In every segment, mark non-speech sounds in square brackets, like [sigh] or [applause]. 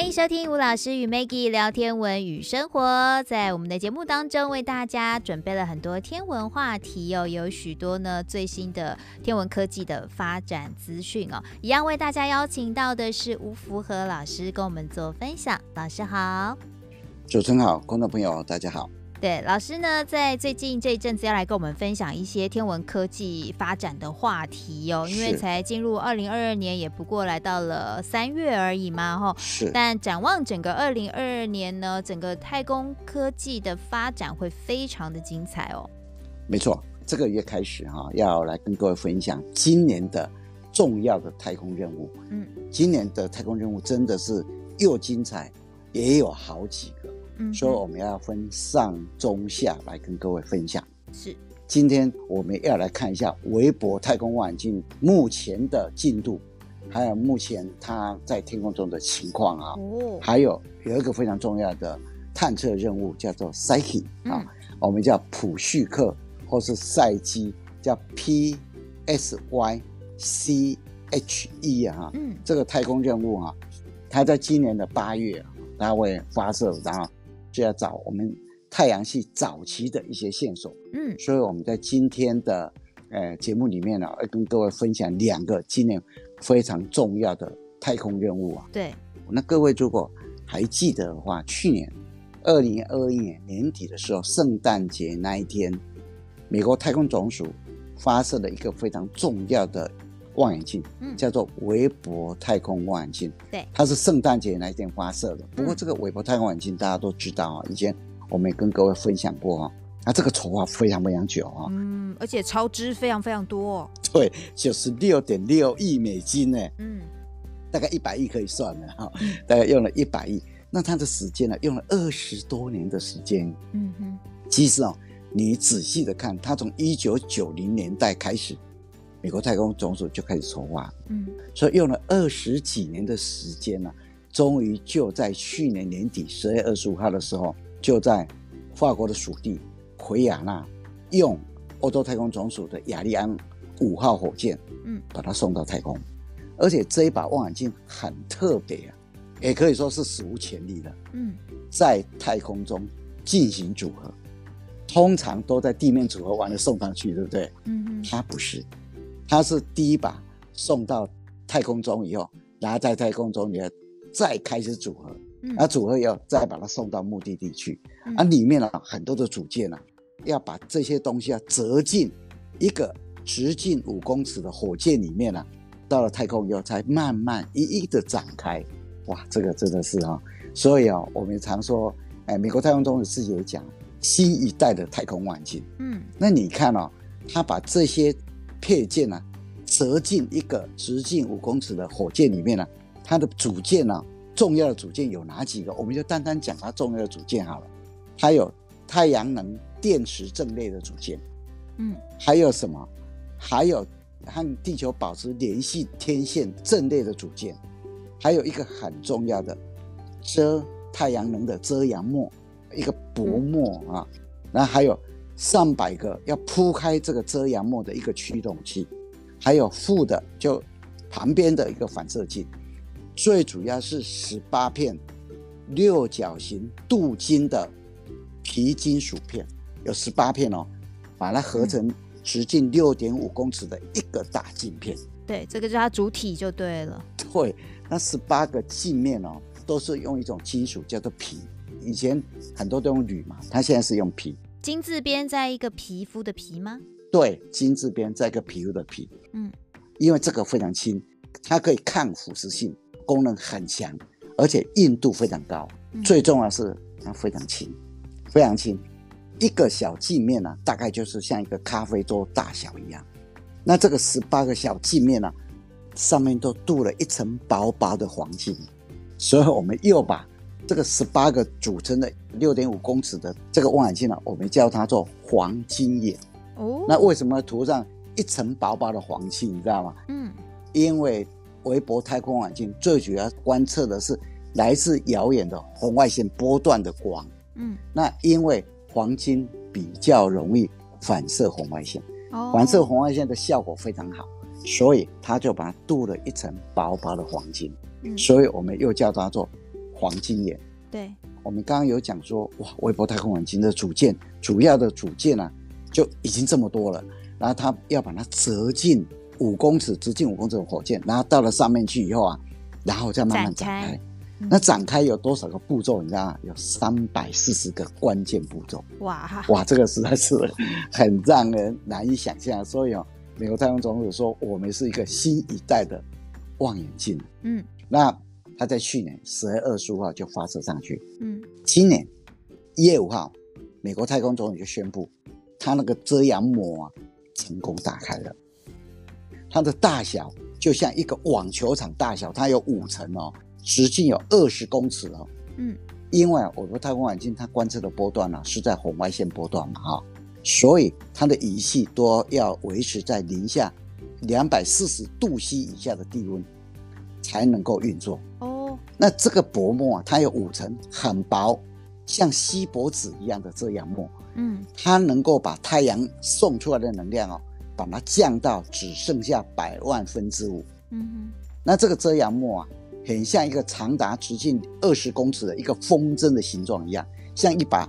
欢迎收听吴老师与 Maggie 聊天文与生活。在我们的节目当中，为大家准备了很多天文话题哦，有许多呢最新的天文科技的发展资讯哦。一样为大家邀请到的是吴福和老师，跟我们做分享。老师好，主持人好，观众朋友大家好。对，老师呢，在最近这一阵子要来跟我们分享一些天文科技发展的话题哦。因为才进入二零二二年，也不过来到了三月而已嘛，哈。是。但展望整个二零二二年呢，整个太空科技的发展会非常的精彩哦。没错，这个月开始哈，要来跟各位分享今年的重要的太空任务。嗯，今年的太空任务真的是又精彩，也有好几个。所以我们要分上中下来跟各位分享。是，今天我们要来看一下韦伯太空望远镜目前的进度，还有目前它在天空中的情况啊。哦。还有有一个非常重要的探测任务叫做 Psyche 啊，我们叫普绪克或是赛基，叫 P S Y C H E 啊。嗯。这个太空任务啊，它在今年的八月它会发射，然后。就要找我们太阳系早期的一些线索，嗯，所以我们在今天的呃节目里面呢，要跟各位分享两个今年非常重要的太空任务啊。对，那各位如果还记得的话，去年二零二一年年底的时候，圣诞节那一天，美国太空总署发射了一个非常重要的。望远镜，嗯，叫做韦伯太空望远镜，对，它是圣诞节那一天发射的。不过这个韦伯太空望远镜大家都知道啊，以前我们也跟各位分享过啊，那这个筹划非常非常久啊，嗯，而且超支非常非常多，对，九十六点六亿美金呢，嗯，大概一百亿可以算了哈，大概用了一百亿，那它的时间呢，用了二十多年的时间，嗯哼，其实哦，你仔细的看，它从一九九零年代开始。美国太空总署就开始筹划，嗯，所以用了二十几年的时间呢，终于就在去年年底十月二十五号的时候，就在法国的属地奎亚纳，用欧洲太空总署的雅利安五号火箭，嗯，把它送到太空。而且这一把望远镜很特别啊，也可以说是史无前例的，嗯，在太空中进行组合，通常都在地面组合完了送上去，对不对？嗯嗯，它不是。它是第一把送到太空中以后，然后在太空中你要再开始组合，嗯，组合以后再把它送到目的地去，嗯，啊，里面呢很多的组件呢，要把这些东西啊折进一个直径五公尺的火箭里面呢，到了太空以后才慢慢一一的展开，哇，这个真的是哈，所以啊，我们常说，哎，美国太空总署自己也讲新一代的太空望远镜，嗯，那你看哦，他把这些。配件呢、啊，折进一个直径五公尺的火箭里面呢、啊，它的组件呢、啊，重要的组件有哪几个？我们就单单讲它重要的组件好了。它有太阳能电池阵列的组件，嗯，还有什么？还有和地球保持联系天线阵列的组件，还有一个很重要的遮太阳能的遮阳膜，一个薄膜啊，然后还有。上百个要铺开这个遮阳膜的一个驱动器，还有负的就旁边的一个反射镜，最主要是十八片六角形镀金的皮金属片，有十八片哦，把它合成直径六点五公尺的一个大镜片。对，这个就是它主体就对了。对，那十八个镜面哦，都是用一种金属叫做皮，以前很多都用铝嘛，它现在是用銶。金字边在一个皮肤的皮吗？对，金字边在一个皮肤的皮。嗯，因为这个非常轻，它可以抗腐蚀性，功能很强，而且硬度非常高。嗯、最重要的是它非常轻，非常轻。一个小镜面呢、啊，大概就是像一个咖啡桌大小一样。那这个十八个小镜面呢、啊，上面都镀了一层薄薄的黄金，所以我们又把。这个十八个组成的六点五公尺的这个望远镜呢，我们叫它做黄金眼。哦，那为什么涂上一层薄薄的黄漆？你知道吗？嗯，因为韦伯太空望远镜最主要观测的是来自遥远的红外线波段的光。嗯，那因为黄金比较容易反射红外线，哦，反射红外线的效果非常好，所以它就把它镀了一层薄薄的黄金。嗯，所以我们又叫它做。黄金眼。对，我们刚刚有讲说，哇，微波太空望远镜的组件，主要的组件啊，就已经这么多了。然后它要把它折进五公尺，直径五公尺的火箭，然后到了上面去以后啊，然后再慢慢展开。展开嗯、那展开有多少个步骤？你知道吗？有三百四十个关键步骤。哇哇，这个实在是很让人难以想象。所以哦，美国太空总署说，我们是一个新一代的望远镜。嗯，那他在去年十月二十五号就发射上去。嗯，今年一月五号，美国太空总署就宣布，它那个遮阳膜啊。成功打开了，它的大小就像一个网球场大小，它有五层哦，直径有二十公尺哦。嗯，因为我国太空望远镜它观测的波段呢、啊、是在红外线波段嘛哈，所以它的仪器都要维持在零下两百四十度 C 以下的低温才能够运作。哦，那这个薄膜啊，它有五层，很薄，像锡箔纸一样的遮阳膜。嗯，它能够把太阳送出来的能量哦，把它降到只剩下百万分之五。嗯哼，那这个遮阳膜啊，很像一个长达直径二十公尺的一个风筝的形状一样，像一把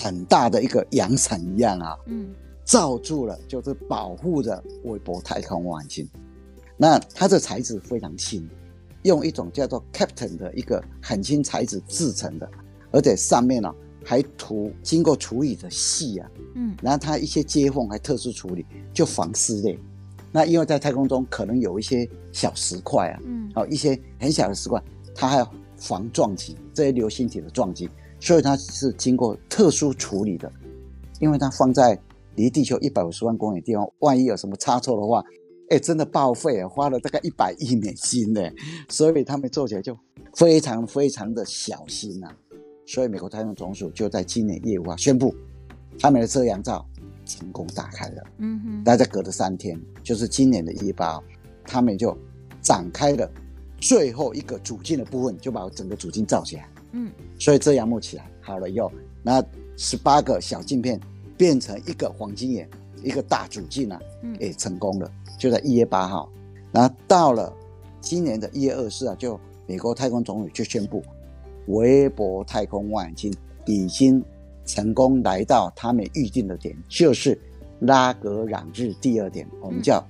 很大的一个阳伞一样啊。嗯，罩住了，就是保护着微波太空望远镜。那它的材质非常轻，用一种叫做 Captain 的一个很轻材质制成的，而且上面呢、啊。还涂经过处理的细啊，嗯，然后它一些接缝还特殊处理，就防撕裂。那因为在太空中可能有一些小石块啊，嗯，哦，一些很小的石块，它还要防撞击这些流星体的撞击，所以它是经过特殊处理的。因为它放在离地球一百五十万公里的地方，万一有什么差错的话，哎，真的报废啊，花了大概一百亿美金呢，所以他们做起来就非常非常的小心呐、啊。所以，美国太空总署就在今年一月五号宣布，他们的遮阳罩成功打开了。嗯哼，大概隔了三天，就是今年的一月八号，他们就展开了最后一个主镜的部分，就把整个主镜罩起来。嗯，所以遮阳幕起来好了以后，那十八个小镜片变成一个黄金眼，一个大主镜啊，嗯，也成功了。就在一月八号，然后到了今年的一月二十四号，就美国太空总署就宣布。韦伯太空望远镜已经成功来到他们预定的点，就是拉格朗日第二点，我们叫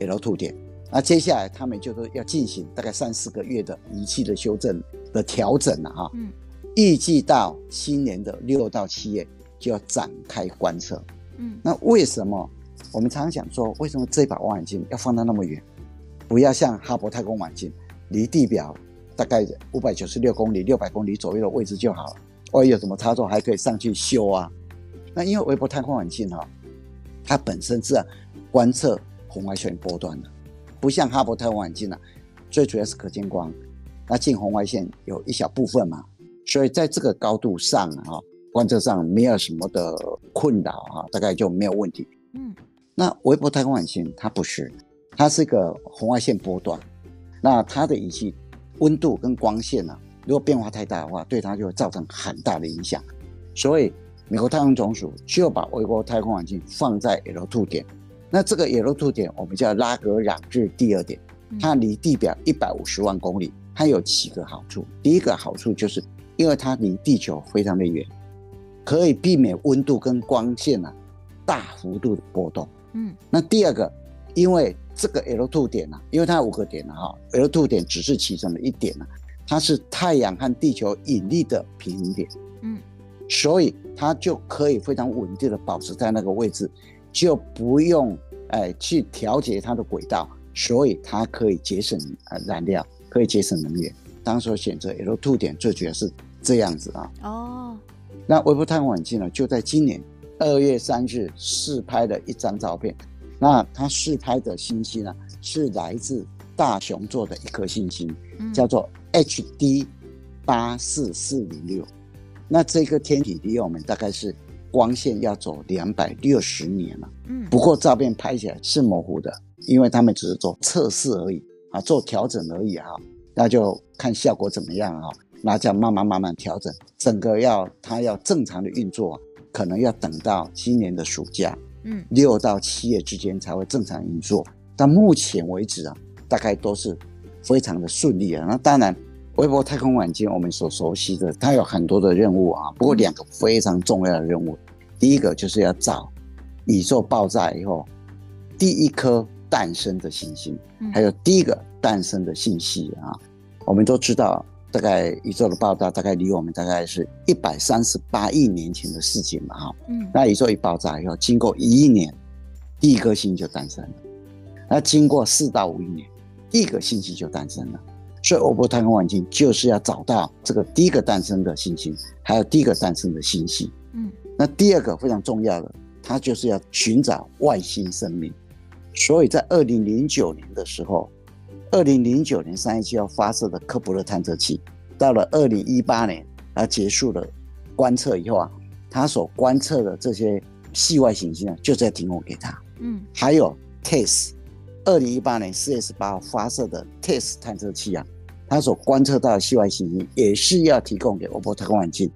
L2 点。那接下来他们就是要进行大概三四个月的仪器的修正的调整了哈。嗯。预计到今年的六到七月就要展开观测。嗯。那为什么我们常常讲说，为什么这一把望远镜要放到那么远？不要像哈勃太空望远镜离地表。大概五百九十六公里、六百公里左右的位置就好了。万一有什么差错，还可以上去修啊。那因为微波太空望远镜哈，它本身是观测红外线波段的，不像哈勃太空望远镜啊，最主要是可见光，那近红外线有一小部分嘛，所以在这个高度上啊，观测上没有什么的困扰啊，大概就没有问题。嗯，那微波太空望远镜它不是，它是一个红外线波段，那它的仪器。温度跟光线呢、啊，如果变化太大的话，对它就会造成很大的影响。所以，美国太空总署就把微波太空望远镜放在 L2 点。那这个 L2 点，我们叫拉格朗日第二点，它离地表一百五十万公里。它有几个好处。第一个好处就是，因为它离地球非常的远，可以避免温度跟光线啊大幅度的波动。嗯。那第二个，因为这个 L2 点呢、啊，因为它有五个点哈，L2 点只是其中的一点呢、啊，它是太阳和地球引力的平衡点，嗯，所以它就可以非常稳定的保持在那个位置，就不用哎去调节它的轨道，所以它可以节省呃燃料，可以节省能源。当时选择 L2 点最主要是这样子啊。哦，那微波太空望远镜呢，就在今年二月三日试拍了一张照片。那它试拍的星星呢，是来自大熊座的一颗星星，叫做 HD 八四四零六。那这个天体离我们大概是光线要走两百六十年了。嗯，不过照片拍起来是模糊的，因为他们只是做测试而已啊，做调整而已哈。那就看效果怎么样啊？那这样慢慢慢慢调整，整个要它要正常的运作，可能要等到今年的暑假。嗯，六到七月之间才会正常运作，但目前为止啊，大概都是非常的顺利啊。那当然，微博太空望远镜我们所熟悉的，它有很多的任务啊。不过两个非常重要的任务，第一个就是要找宇宙爆炸以后第一颗诞生的行星，还有第一个诞生的信息啊。我们都知道，大概宇宙的爆炸大概离我们大概是一百三十八亿年前的事情嘛，哈。嗯。那宇宙一爆炸以后，经过一亿年，第一颗星就诞生了。那经过四到五亿年，第一个星系就诞生了。所以，欧伯太空望远镜就是要找到这个第一个诞生的星星，还有第一个诞生的星系。嗯。那第二个非常重要的，它就是要寻找外星生命。所以在二零零九年的时候，二零零九年三月七号发射的科普勒探测器，到了二零一八年，啊结束了观测以后啊，它所观测的这些系外行星啊，就在提供给他。嗯，还有 TESS，二零一八年四月十八号发射的 TESS 探测器啊，它所观测到的系外行星也是要提供给韦伯太空望远镜，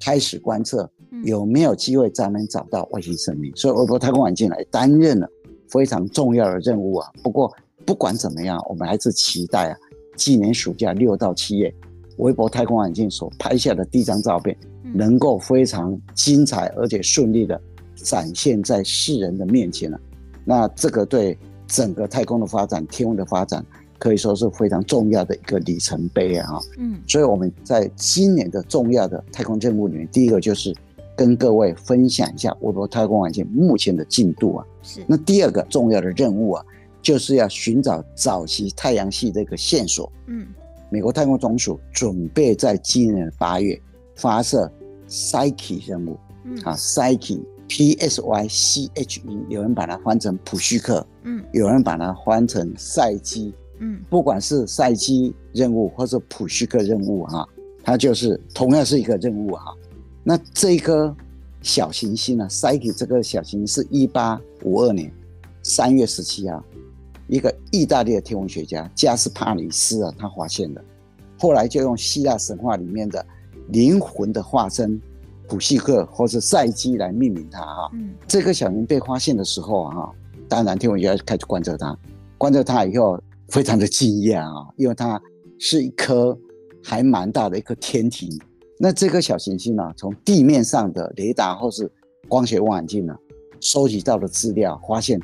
开始观测有没有机会咱们找到外星生命。所以韦伯太空望远镜来担任了非常重要的任务啊。不过。不管怎么样，我们还是期待啊，今年暑假六到七月，微博太空望远镜所拍下的第一张照片，能够非常精彩而且顺利的展现在世人的面前了。那这个对整个太空的发展、天文的发展，可以说是非常重要的一个里程碑啊！嗯，所以我们在今年的重要的太空任务里面，第一个就是跟各位分享一下韦伯太空望远镜目前的进度啊。是。那第二个重要的任务啊。就是要寻找早期太阳系的一个线索。嗯，美国太空总署准备在今年八月发射 Psyche 任务。嗯，啊，Psyche，P S Y C H E，有人把它翻成普须克。嗯，有人把它翻成赛基。嗯，不管是赛基任务或者普须克任务，哈，它就是同样是一个任务，哈。那这一颗小行星呢，Psyche 这个小行星是一八五二年三月十七号。一个意大利的天文学家加斯帕里斯啊，他发现的，后来就用希腊神话里面的灵魂的化身普希克或者赛基来命名它哈。嗯，这颗小行星被发现的时候啊，当然天文学家开始观测它，观测它以后非常的惊讶啊，因为它是一颗还蛮大的一颗天体。那这颗小行星呢，从地面上的雷达或是光学望远镜呢，收集到的资料发现，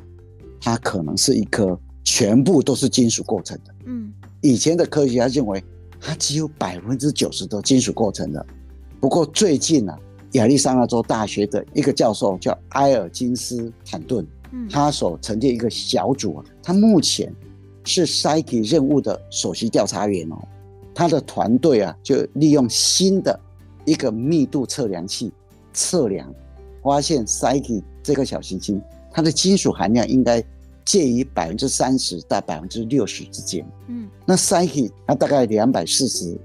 它可能是一颗。全部都是金属构成的。嗯，以前的科学家认为它只有百分之九十都金属构成的。不过最近呢、啊，亚利桑那州大学的一个教授叫埃尔金斯坦顿，嗯，他所成立一个小组啊，他目前是 Psyche 任务的首席调查员哦。他的团队啊，就利用新的一个密度测量器测量，发现 Psyche 这个小行星它的金属含量应该。介于百分之三十到百分之六十之间。嗯，那 Psyche 它大概两百四十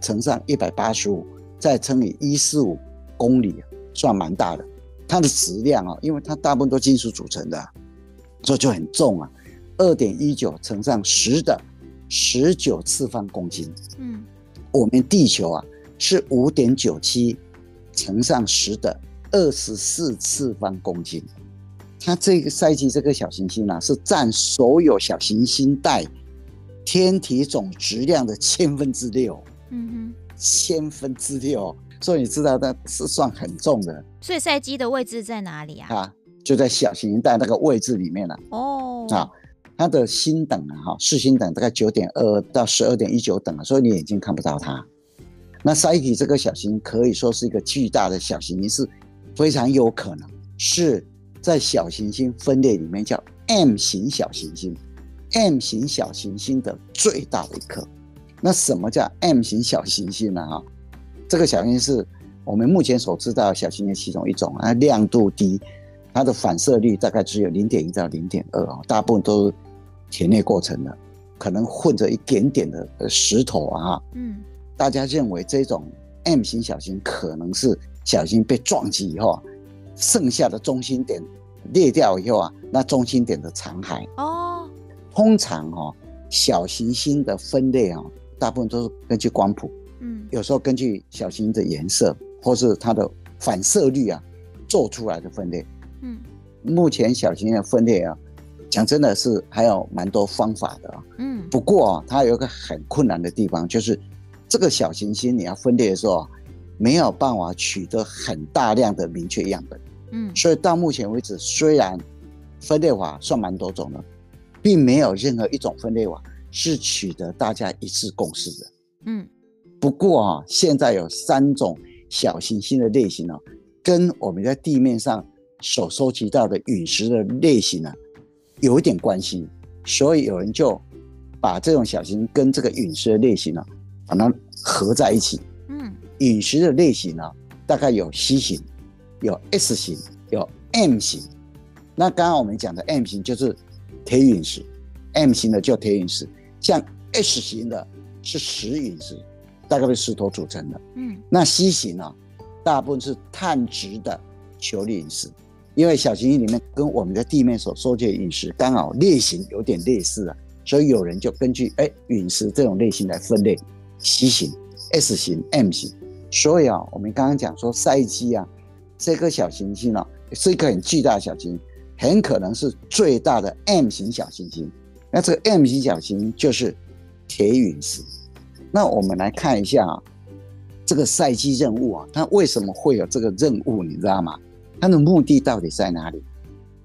乘上一百八十五，再乘以一四五公里，算蛮大的。它的质量啊，因为它大部分都金属组成的，所以就很重啊，二点一九乘上十的十九次方公斤。嗯，我们地球啊是五点九七乘上十的二十四次方公斤。它这个赛季这个小行星呢、啊，是占所有小行星带天体总质量的千分之六。嗯哼，千分之六，所以你知道它是算很重的。所以赛基的位置在哪里啊？啊，就在小行星带那个位置里面了、啊。哦，啊，它的星等啊，哈，视星等大概九点二到十二点一九等啊，所以你眼睛看不到它。那赛季这个小行星可以说是一个巨大的小行星，是非常有可能是。在小行星分类里面叫 M 型小行星，M 型小行星的最大的一颗。那什么叫 M 型小行星呢？哈，这个小行星是我们目前所知道的小行星其中一种，它亮度低，它的反射率大概只有零点一到零点二啊，大部分都是铁内过程的，可能混着一点点的石头啊。嗯，大家认为这种 M 型小行星可能是小行星被撞击以后。剩下的中心点裂掉以后啊，那中心点的残骸。哦，通常哦，小行星的分类啊，大部分都是根据光谱，嗯，有时候根据小行星的颜色或是它的反射率啊，做出来的分类，嗯，目前小行星的分类啊，讲真的是还有蛮多方法的，嗯，不过啊，它有一个很困难的地方，就是这个小行星你要分类的时候，没有办法取得很大量的明确样本。嗯，所以到目前为止，虽然分类法算蛮多种的，并没有任何一种分类法是取得大家一致共识的。嗯，不过啊，现在有三种小行星的类型呢，跟我们在地面上所收集到的陨石的类型呢，有一点关系，所以有人就把这种小行星跟这个陨石的类型呢，把它合在一起。嗯，陨石的类型呢，大概有 C 型、有 S 型、有 M 型。那刚刚我们讲的 M 型就是铁陨石，M 型的叫铁陨石，像 S 型的。是石陨石，大概是石头组成的。嗯，那 C 型呢，大部分是碳质的球粒陨石，因为小行星里面跟我们的地面所收集的陨石刚好类型有点类似啊，所以有人就根据哎陨石这种类型来分类 C 型、S 型、M 型。所以啊，我们刚刚讲说赛季啊，这颗小行星呢，是一个很巨大的小行星，很可能是最大的 M 型小行星。那这个 M 型小行星就是。铁陨石，那我们来看一下啊，这个赛季任务啊，它为什么会有这个任务？你知道吗？它的目的到底在哪里？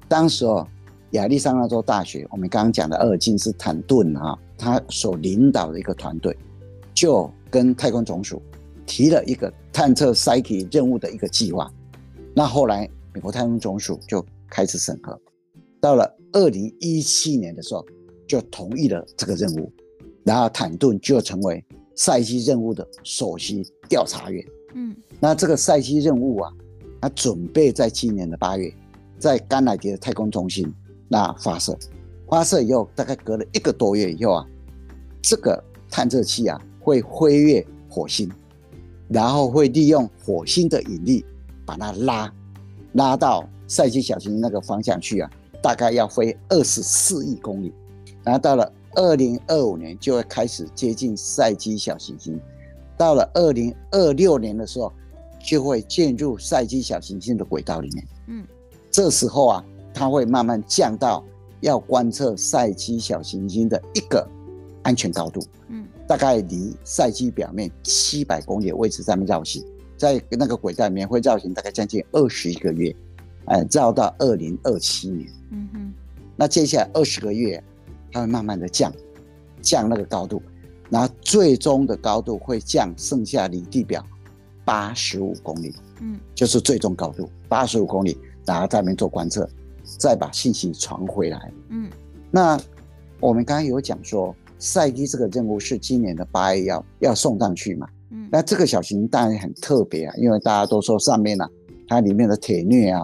当时哦，亚利桑那州大学，我们刚刚讲的阿尔金斯坦顿啊，他所领导的一个团队，就跟太空总署提了一个探测赛姬任务的一个计划。那后来美国太空总署就开始审核，到了二零一七年的时候，就同意了这个任务。然后坦顿就成为赛西任务的首席调查员。嗯，那这个赛西任务啊，他准备在今年的八月，在甘乃迪的太空中心那发射。发射以后，大概隔了一个多月以后啊，这个探测器啊会飞越火星，然后会利用火星的引力把它拉拉到赛基小行星那个方向去啊，大概要飞二十四亿公里，然后到了。二零二五年就会开始接近赛基小行星，到了二零二六年的时候，就会进入赛基小行星的轨道里面。嗯，这时候啊，它会慢慢降到要观测赛基小行星的一个安全高度。嗯，大概离赛基表面七百公里的位置上面绕行，在那个轨道里面会绕行大概将近二十一个月，哎，绕到二零二七年。嗯哼，那接下来二十个月。它会慢慢的降，降那个高度，然后最终的高度会降剩下离地表八十五公里，嗯，就是最终高度八十五公里，然后在那边做观测，再把信息传回来，嗯，那我们刚刚有讲说，赛姬这个任务是今年的八月要要送上去嘛，嗯，那这个小行星当然很特别啊，因为大家都说上面呢、啊，它里面的铁镍啊，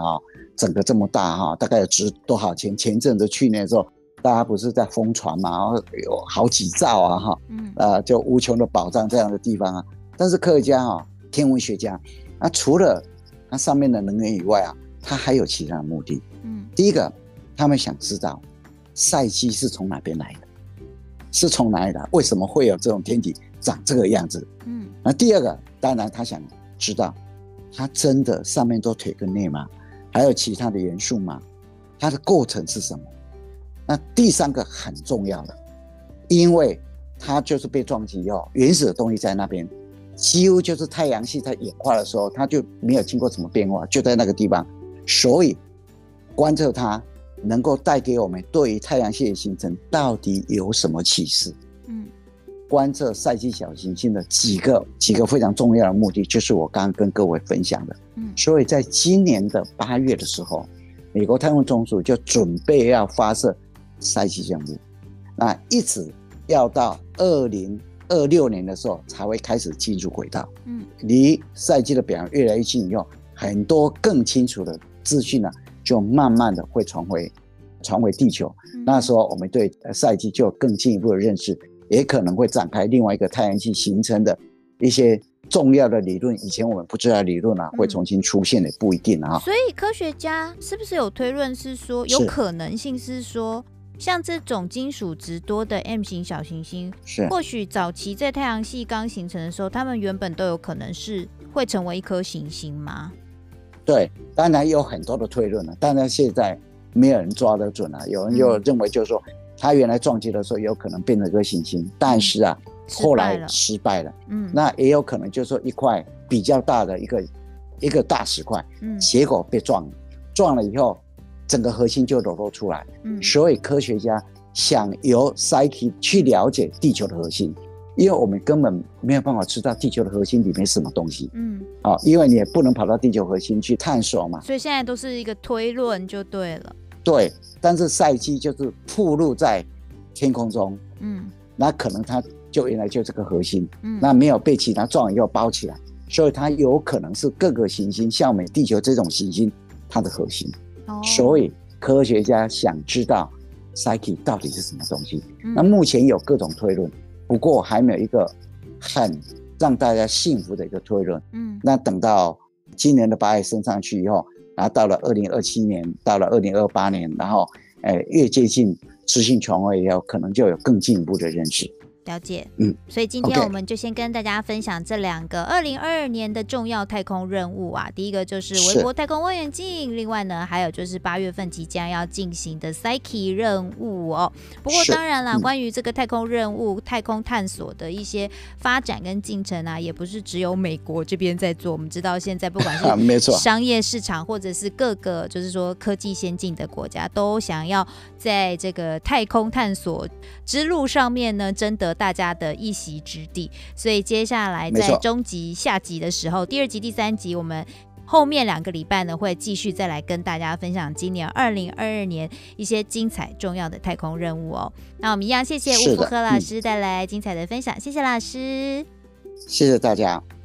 整个这么大哈、啊，大概有值多少钱？前阵子去年的时候。大家不是在疯传嘛，然后有好几兆啊，哈，嗯，呃，就无穷的宝藏这样的地方啊。但是科学家啊，天文学家，那除了它上面的能源以外啊，它还有其他的目的。嗯，第一个，他们想知道赛季是从哪边来的，是从哪里来？为什么会有这种天体长这个样子？嗯，那第二个，当然他想知道，它真的上面都腿跟内吗？还有其他的元素吗？它的构成是什么？那第三个很重要的，因为它就是被撞击以后，原始的东西在那边，几乎就是太阳系在演化的时候，它就没有经过什么变化，就在那个地方，所以观测它能够带给我们对于太阳系的形成到底有什么启示？嗯，观测赛季小行星的几个几个非常重要的目的，就是我刚刚跟各位分享的。嗯，所以在今年的八月的时候，美国太空总署就准备要发射。赛季项目，那一直要到二零二六年的时候才会开始进入轨道。嗯，离赛季的表面越来越近以后，很多更清楚的资讯呢，就慢慢的会传回传回地球。嗯、那时候我们对赛季就有更进一步的认识，也可能会展开另外一个太阳系形成的一些重要的理论。以前我们不知道的理论啊，会重新出现的，不一定啊。所以科学家是不是有推论是说，有可能性是说？像这种金属值多的 M 型小行星，是或许早期在太阳系刚形成的时候，它们原本都有可能是会成为一颗行星吗？对，当然有很多的推论了，当然现在没有人抓得准啊。有人就认为，就是说，它原来撞击的时候有可能变成一个行星，但是啊，后来失败了。嗯，那也有可能就是说一块比较大的一个一个大石块，嗯，结果被撞了，撞了以后，整个核心就裸露出来。嗯，所以科学家想由 Psyche 去了解地球的核心，因为我们根本没有办法知道地球的核心里面什么东西。嗯，啊，因为你也不能跑到地球核心去探索嘛。所以现在都是一个推论就对了。对，但是赛基就是暴露在天空中，嗯，那可能它就原来就这个核心，嗯，那没有被其他撞以后包起来，所以它有可能是各个行星，像我们地球这种行星，它的核心。哦，所以科学家想知道 Psyche 到底是什么东西。嗯，那目前有各种推论，不过还没有一个很让大家信服的一个推论。嗯，那等到今年的八月升上去以后。然后到了二零二七年，到了二零二八年，然后，呃，越接近磁性权威以后，可能就有更进一步的认识。了解，嗯，所以今天我们就先跟大家分享这两个二零二二年的重要太空任务啊。第一个就是微博太空望远镜，另外呢，还有就是八月份即将要进行的 Psyche 任务哦。不过当然啦，关于这个太空任务、太空探索的一些发展跟进程啊，也不是只有美国这边在做。我们知道现在不管是 [laughs] 商业市场，或者是各个就是说科技先进的国家，都想要在这个太空探索之路上面呢，争得。大家的一席之地，所以接下来在中集下集的时候，第二集、第三集，我们后面两个礼拜呢，会继续再来跟大家分享今年二零二二年一些精彩重要的太空任务哦。那我们一样谢谢吴福和老师带来精彩的分享，谢谢老师，谢谢大家。